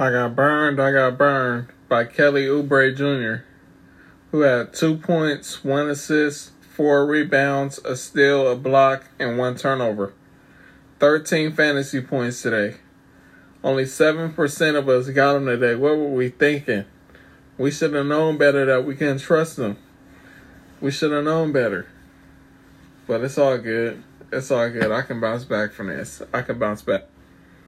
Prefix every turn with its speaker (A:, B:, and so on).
A: I got burned, I got burned by Kelly Oubre Jr., who had two points, one assist, four rebounds, a steal, a block, and one turnover. 13 fantasy points today. Only 7% of us got him today. What were we thinking? We should have known better that we can't trust him. We should have known better. But it's all good. It's all good. I can bounce back from this. I can bounce back.